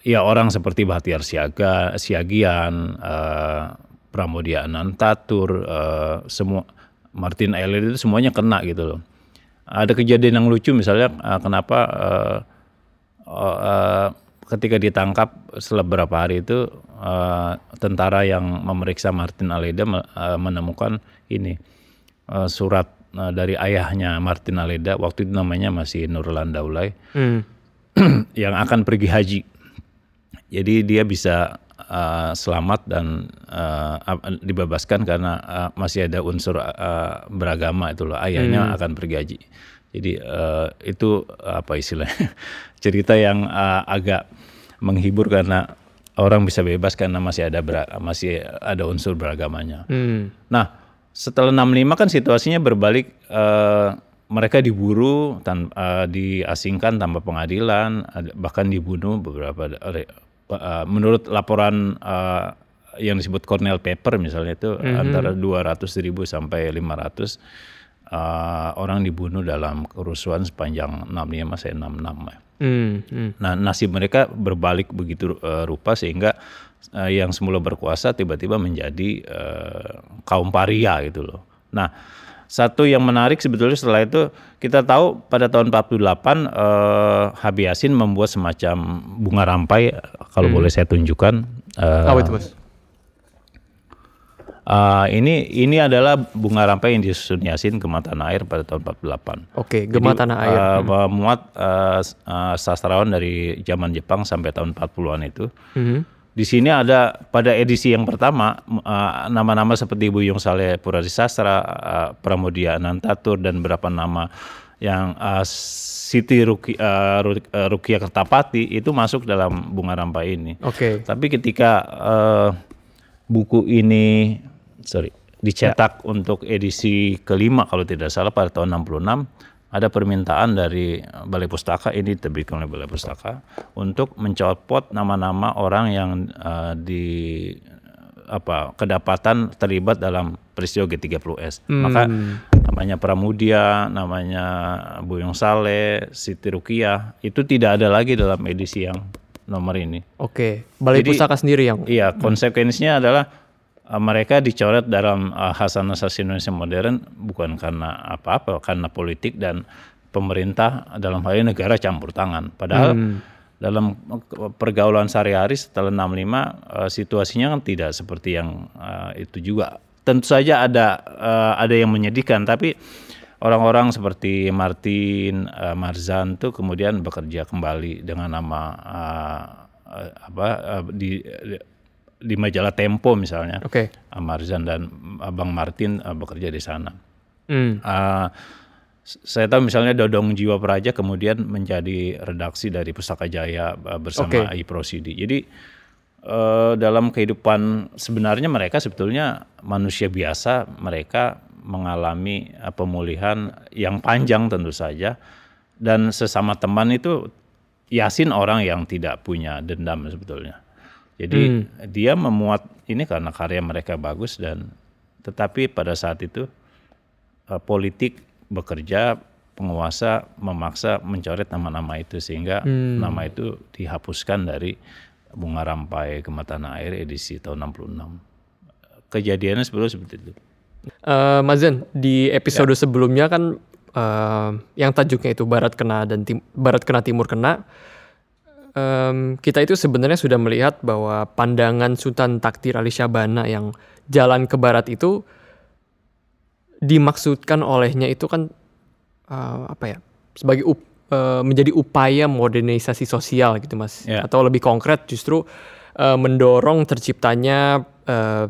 Ya orang seperti Bahtiar Siaga, Siagian, uh, Pramodia Anantatur, uh, semua Martin Elir itu semuanya kena gitu loh. Ada kejadian yang lucu misalnya uh, kenapa uh, uh, ketika ditangkap setelah beberapa hari itu uh, tentara yang memeriksa Martin Aleda uh, menemukan ini uh, surat uh, dari ayahnya Martin Aleda waktu itu namanya masih Nurlan Daulay hmm. yang akan pergi haji. Jadi dia bisa uh, selamat dan uh, dibebaskan karena uh, masih ada unsur uh, beragama itu loh ayahnya hmm. akan pergi haji. Jadi uh, itu apa istilahnya cerita yang uh, agak menghibur karena orang bisa bebas karena masih ada masih ada unsur beragamanya. Hmm. Nah, setelah 65 kan situasinya berbalik uh, mereka diburu tan uh, diasingkan tanpa pengadilan bahkan dibunuh beberapa uh, menurut laporan uh, yang disebut Cornell Paper misalnya itu mm -hmm. antara 200 ribu sampai 500 uh, orang dibunuh dalam kerusuhan sepanjang 65 sampai 66 ya. Hmm, hmm. Nah nasib mereka berbalik begitu uh, rupa sehingga uh, yang semula berkuasa tiba-tiba menjadi uh, kaum paria gitu loh. Nah satu yang menarik sebetulnya setelah itu kita tahu pada tahun 48 uh, Habib Yasin membuat semacam bunga rampai kalau hmm. boleh saya tunjukkan. Uh, Apa itu mas? Uh, ini ini adalah bunga rampai yang disusun Yasin ke mata air pada tahun 48. Oke, Gema Tanah Air. Uh. Memuat uh, uh, sastrawan dari zaman Jepang sampai tahun 40-an itu. Hmm. Di sini ada pada edisi yang pertama nama-nama uh, seperti Buyung Saleh Puradi Sastra, uh, Pramudia Anantatur dan beberapa nama yang uh, Siti Ruki, uh, Rukia Kertapati itu masuk dalam bunga rampai ini. Oke. Okay. Tapi ketika uh, buku ini sorry dicetak ya. untuk edisi kelima kalau tidak salah pada tahun 66 ada permintaan dari Balai Pustaka ini diterbitkan oleh Balai Pustaka untuk mencopot nama-nama orang yang uh, di apa kedapatan terlibat dalam peristiwa G30S. Hmm. Maka namanya Pramudia, namanya Buyong Saleh, Siti Rukiah itu tidak ada lagi dalam edisi yang nomor ini. Oke, Balai Jadi, Pustaka sendiri yang Iya, konsekuensinya hmm. adalah mereka dicoret dalam uh, Hasan Asasi Indonesia modern bukan karena apa-apa, karena politik dan pemerintah dalam hal ini negara campur tangan. Padahal hmm dalam pergaulan sehari-hari setelah 65 uh, situasinya kan tidak seperti yang uh, itu juga. Tentu saja ada uh, ada yang menyedihkan tapi orang-orang seperti Martin uh, Marzan tuh kemudian bekerja kembali dengan nama uh, apa uh, di di majalah Tempo misalnya. Oke. Okay. Uh, Marzan dan Abang Martin uh, bekerja di sana. Hmm. Uh, saya tahu misalnya Dodong Jiwa Praja kemudian menjadi redaksi dari Pustaka Jaya bersama okay. Prosidi. Jadi uh, dalam kehidupan sebenarnya mereka sebetulnya manusia biasa, mereka mengalami uh, pemulihan yang panjang tentu saja dan sesama teman itu Yasin orang yang tidak punya dendam sebetulnya. Jadi hmm. dia memuat ini karena karya mereka bagus dan tetapi pada saat itu uh, politik bekerja penguasa memaksa mencoret nama-nama itu sehingga hmm. nama itu dihapuskan dari Bunga Rampai ke Mata Air edisi tahun 66. Kejadiannya sebelum seperti itu. Uh, Mazen, di episode ya. sebelumnya kan uh, yang tajuknya itu Barat kena dan tim, Barat kena Timur kena. Um, kita itu sebenarnya sudah melihat bahwa pandangan Sultan Takdir Ali Syabana yang jalan ke barat itu dimaksudkan olehnya itu kan uh, apa ya sebagai up, uh, menjadi upaya modernisasi sosial gitu mas yeah. atau lebih konkret justru uh, mendorong terciptanya uh,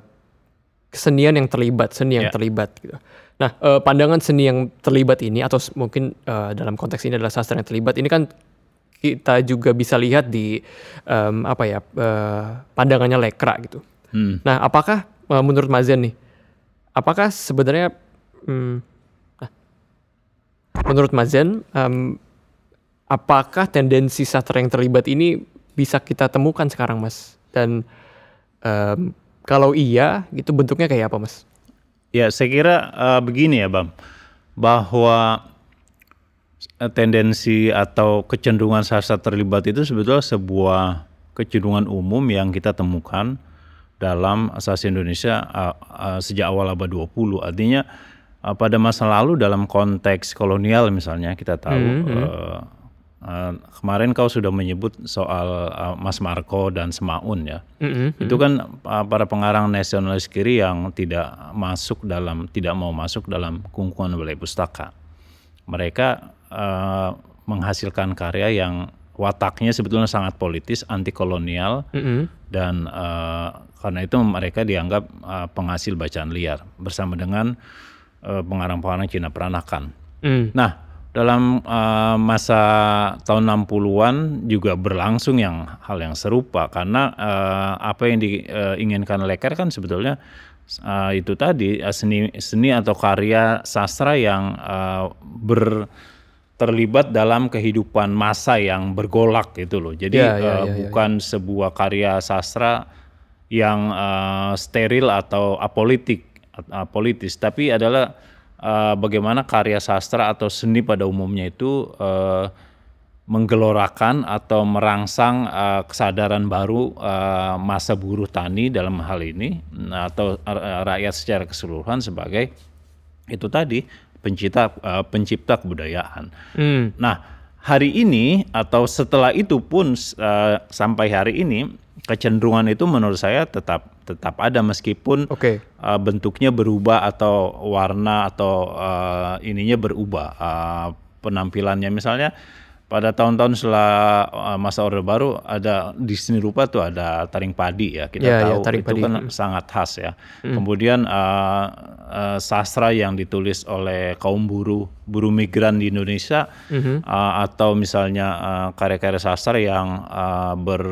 kesenian yang terlibat seni yang yeah. terlibat gitu nah uh, pandangan seni yang terlibat ini atau mungkin uh, dalam konteks ini adalah sastra yang terlibat ini kan kita juga bisa lihat di um, apa ya uh, pandangannya lekra gitu hmm. nah apakah uh, menurut Mazen nih apakah sebenarnya. Nah, menurut Mazen, um, apakah tendensi sastra yang terlibat ini bisa kita temukan sekarang, Mas? Dan um, kalau iya, itu bentuknya kayak apa, Mas? Ya, saya kira uh, begini ya, Bang, bahwa tendensi atau kecenderungan sastra terlibat itu sebetulnya sebuah kecenderungan umum yang kita temukan dalam asasi Indonesia uh, uh, sejak awal abad 20. Artinya uh, pada masa lalu dalam konteks kolonial misalnya kita tahu mm -hmm. uh, uh, kemarin kau sudah menyebut soal uh, Mas Marco dan Semaun ya mm -hmm. itu kan uh, para pengarang nasionalis kiri yang tidak masuk dalam tidak mau masuk dalam kungkungan balai pustaka mereka uh, menghasilkan karya yang wataknya sebetulnya sangat politis anti kolonial mm -hmm. dan uh, karena itu mereka dianggap uh, penghasil bacaan liar bersama dengan uh, pengarang-pengarang Cina peranakan. Mm. Nah, dalam uh, masa tahun 60-an juga berlangsung yang hal yang serupa karena uh, apa yang diinginkan uh, Leker kan sebetulnya uh, itu tadi uh, seni seni atau karya sastra yang uh, ber terlibat dalam kehidupan masa yang bergolak gitu loh. Jadi yeah, yeah, uh, yeah, ya. bukan yeah. sebuah karya sastra yang uh, steril atau apolitik uh, politis, tapi adalah uh, bagaimana karya sastra atau seni pada umumnya itu uh, menggelorakan atau merangsang uh, kesadaran baru uh, masa buruh tani dalam hal ini atau rakyat secara keseluruhan sebagai itu tadi pencipta uh, pencipta kebudayaan. Hmm. Nah, hari ini atau setelah itu pun uh, sampai hari ini kecenderungan itu menurut saya tetap tetap ada meskipun okay. uh, bentuknya berubah atau warna atau uh, ininya berubah uh, penampilannya misalnya pada tahun-tahun setelah uh, masa Orde Baru ada di sini rupa tuh ada taring padi ya kita yeah, tahu yeah, itu padi. kan hmm. sangat khas ya. Hmm. Kemudian uh, uh, sastra yang ditulis oleh kaum buruh buruh migran di Indonesia hmm. uh, atau misalnya uh, karya-karya sastra yang uh, ber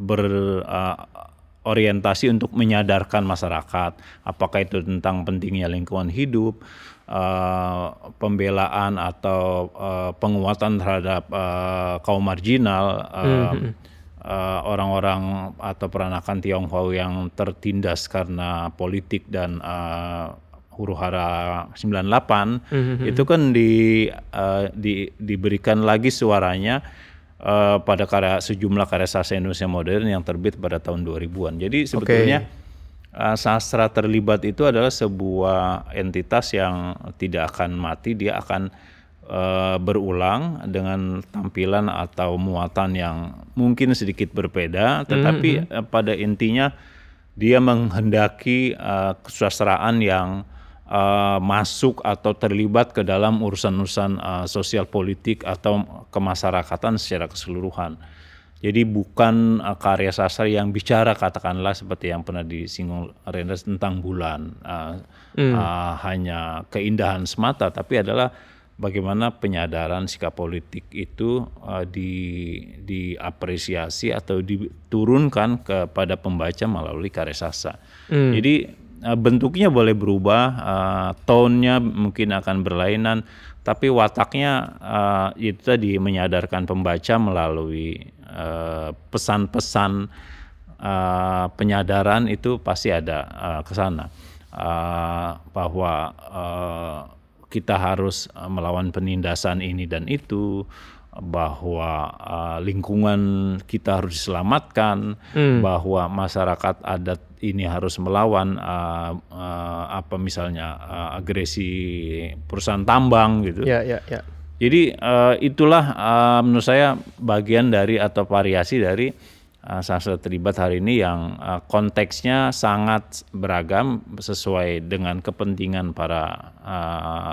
ber uh, orientasi untuk menyadarkan masyarakat, apakah itu tentang pentingnya lingkungan hidup, uh, pembelaan atau uh, penguatan terhadap uh, kaum marginal, uh, hmm. uh, orang-orang atau peranakan Tionghoa yang tertindas karena politik dan uh, huru hara 98 mm-hmm. itu kan di, uh, di diberikan lagi suaranya uh, pada karya sejumlah karya sastra Indonesia modern yang terbit pada tahun 2000-an. Jadi sebetulnya okay. Uh, sastra terlibat itu adalah sebuah entitas yang tidak akan mati, dia akan uh, berulang dengan tampilan atau muatan yang mungkin sedikit berbeda, tetapi mm-hmm. uh, pada intinya dia menghendaki uh, kesusastraan yang uh, masuk atau terlibat ke dalam urusan-urusan uh, sosial politik atau kemasyarakatan secara keseluruhan. Jadi bukan uh, karya sastra yang bicara katakanlah seperti yang pernah disinggung Renders tentang bulan, uh, hmm. uh, hanya keindahan semata, tapi adalah bagaimana penyadaran sikap politik itu uh, di diapresiasi atau diturunkan kepada pembaca melalui karya sastra. Hmm. Jadi uh, bentuknya boleh berubah, uh, tone-nya mungkin akan berlainan, tapi wataknya uh, itu tadi menyadarkan pembaca melalui pesan-pesan uh, penyadaran itu pasti ada uh, ke sana uh, bahwa uh, kita harus melawan penindasan ini dan itu bahwa uh, lingkungan kita harus diselamatkan, hmm. bahwa masyarakat adat ini harus melawan uh, uh, apa misalnya uh, agresi perusahaan tambang gitu. Ya, ya, ya. Jadi uh, itulah uh, menurut saya bagian dari atau variasi dari uh, sastra terlibat hari ini yang uh, konteksnya sangat beragam sesuai dengan kepentingan para uh,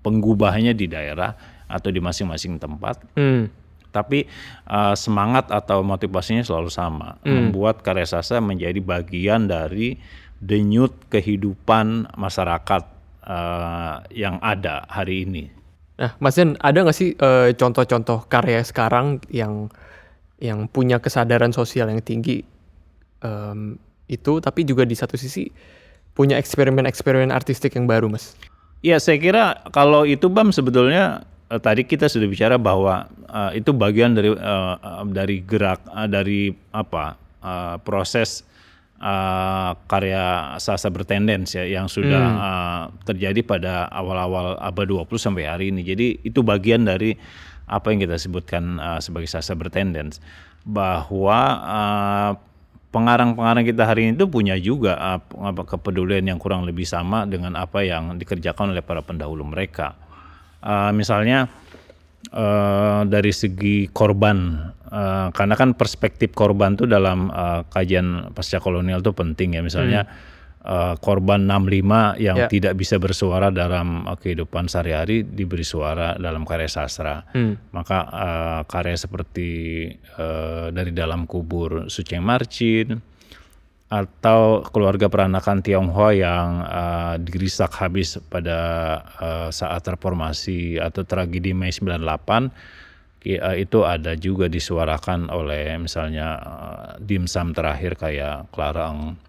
penggubahnya di daerah atau di masing-masing tempat. Hmm. Tapi uh, semangat atau motivasinya selalu sama, hmm. membuat karya sastra menjadi bagian dari denyut kehidupan masyarakat uh, yang ada hari ini. Nah, Mas Zen, ada nggak sih uh, contoh-contoh karya sekarang yang yang punya kesadaran sosial yang tinggi um, itu, tapi juga di satu sisi punya eksperimen-eksperimen artistik yang baru, Mas? Ya, saya kira kalau itu Bam sebetulnya uh, tadi kita sudah bicara bahwa uh, itu bagian dari uh, dari gerak dari apa proses uh, karya sasa bertendens ya yang sudah hmm. uh, terjadi pada awal-awal abad 20 sampai hari ini. Jadi itu bagian dari apa yang kita sebutkan uh, sebagai sasa bertendens bahwa uh, pengarang-pengarang kita hari ini itu punya juga uh, kepedulian yang kurang lebih sama dengan apa yang dikerjakan oleh para pendahulu mereka uh, misalnya uh, dari segi korban uh, karena kan perspektif korban tuh dalam uh, kajian pasca kolonial itu penting ya misalnya hmm. uh, korban 65 yang yeah. tidak bisa bersuara dalam uh, kehidupan sehari-hari diberi suara dalam karya sastra hmm. maka uh, karya seperti uh, dari dalam kubur Suceng Marcin atau keluarga peranakan Tionghoa yang uh, dirisak habis pada uh, saat reformasi atau tragedi Mei 98 uh, itu ada juga disuarakan oleh misalnya uh, dimsum terakhir kayak Klarang.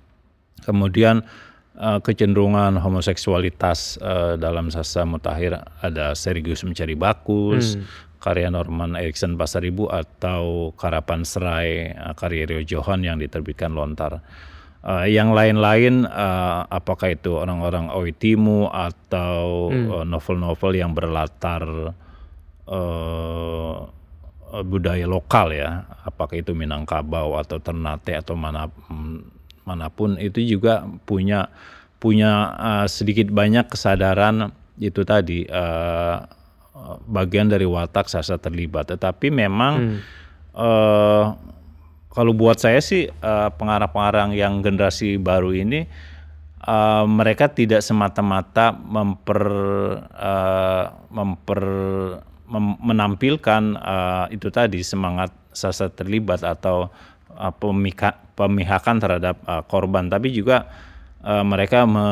Kemudian uh, kecenderungan homoseksualitas uh, dalam sastra mutakhir ada Sergius mencari bakus, hmm. karya Norman Erikson Pasaribu atau Karapan Serai karya Rio Johan yang diterbitkan Lontar. Uh, yang lain-lain uh, apakah itu orang-orang Oitimu atau hmm. uh, novel-novel yang berlatar uh, budaya lokal ya apakah itu Minangkabau atau Ternate atau mana mana pun itu juga punya punya uh, sedikit banyak kesadaran itu tadi uh, bagian dari watak sasa terlibat tetapi memang hmm. uh, kalau buat saya sih uh, pengarang-pengarang yang generasi baru ini uh, mereka tidak semata-mata memper uh, memper mem, menampilkan itu tadi semangat sasa terlibat atau pemihakan terhadap korban. Tapi juga mereka me,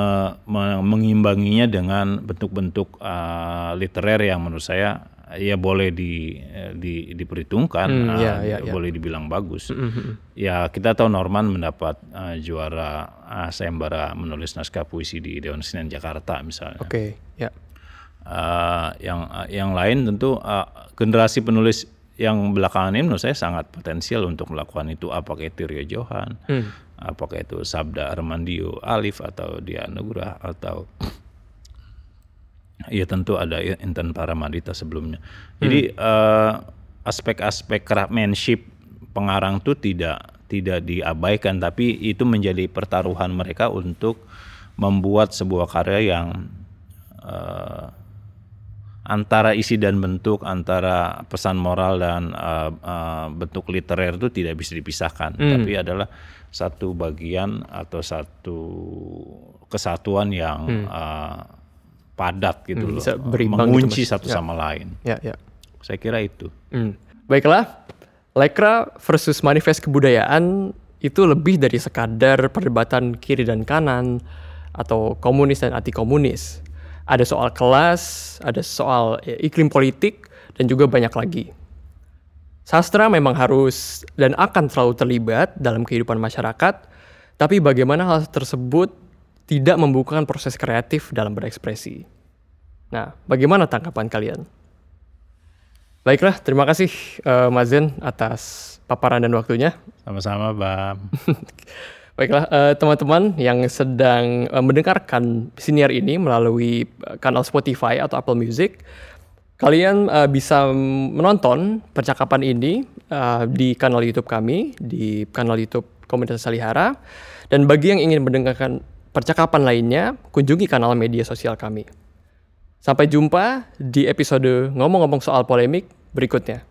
me, mengimbanginya dengan bentuk-bentuk uh, literer yang menurut saya ya boleh di, eh, di diperhitungkan, Hmm, uh, ya, ya, ya. boleh dibilang bagus. Mhm. Ya kita tahu Norman mendapat uh, juara uh, sayembara menulis naskah puisi di Dewan Senen Jakarta misalnya. Oke, ya. Uh, yang uh, yang lain tentu uh, generasi penulis yang belakangan ini menurut saya sangat potensial untuk melakukan itu apakah itu Rio Johan, Hmm. apakah itu Sabda Armandio Alif atau Dia Nugrah atau ya tentu ada Intan Paramadita sebelumnya. Jadi eh, aspek-aspek craftsmanship pengarang itu tidak tidak diabaikan tapi itu menjadi pertaruhan mereka untuk membuat sebuah karya yang eh, antara isi dan bentuk, antara pesan moral dan uh, uh, bentuk literer itu tidak bisa dipisahkan, tapi adalah satu bagian atau satu kesatuan yang uh, padat gitu loh, bisa berimbang gitu, mengunci Mas. satu Ya. sama lain. Ya, ya. Saya kira itu. Hmm. Baiklah, Lekra versus manifest kebudayaan itu lebih dari sekadar perdebatan kiri dan kanan atau komunis dan anti komunis. Ada soal kelas, ada soal ya, iklim politik, dan juga banyak lagi. Sastra memang harus dan akan selalu terlibat dalam kehidupan masyarakat, tapi bagaimana hal tersebut tidak membukakan proses kreatif dalam berekspresi. Nah, bagaimana tanggapan kalian? Baiklah, terima kasih eh, Mas Zen atas paparan dan waktunya. Sama-sama, Bam. Baiklah, eh, teman-teman yang sedang eh, mendengarkan siniar ini melalui eh, kanal Spotify atau Apple Music, kalian eh, bisa menonton percakapan ini eh, di kanal YouTube kami, di kanal YouTube Komunitas Salihara. Dan bagi yang ingin mendengarkan percakapan lainnya, kunjungi kanal media sosial kami. Sampai jumpa di episode ngomong-ngomong soal polemik berikutnya.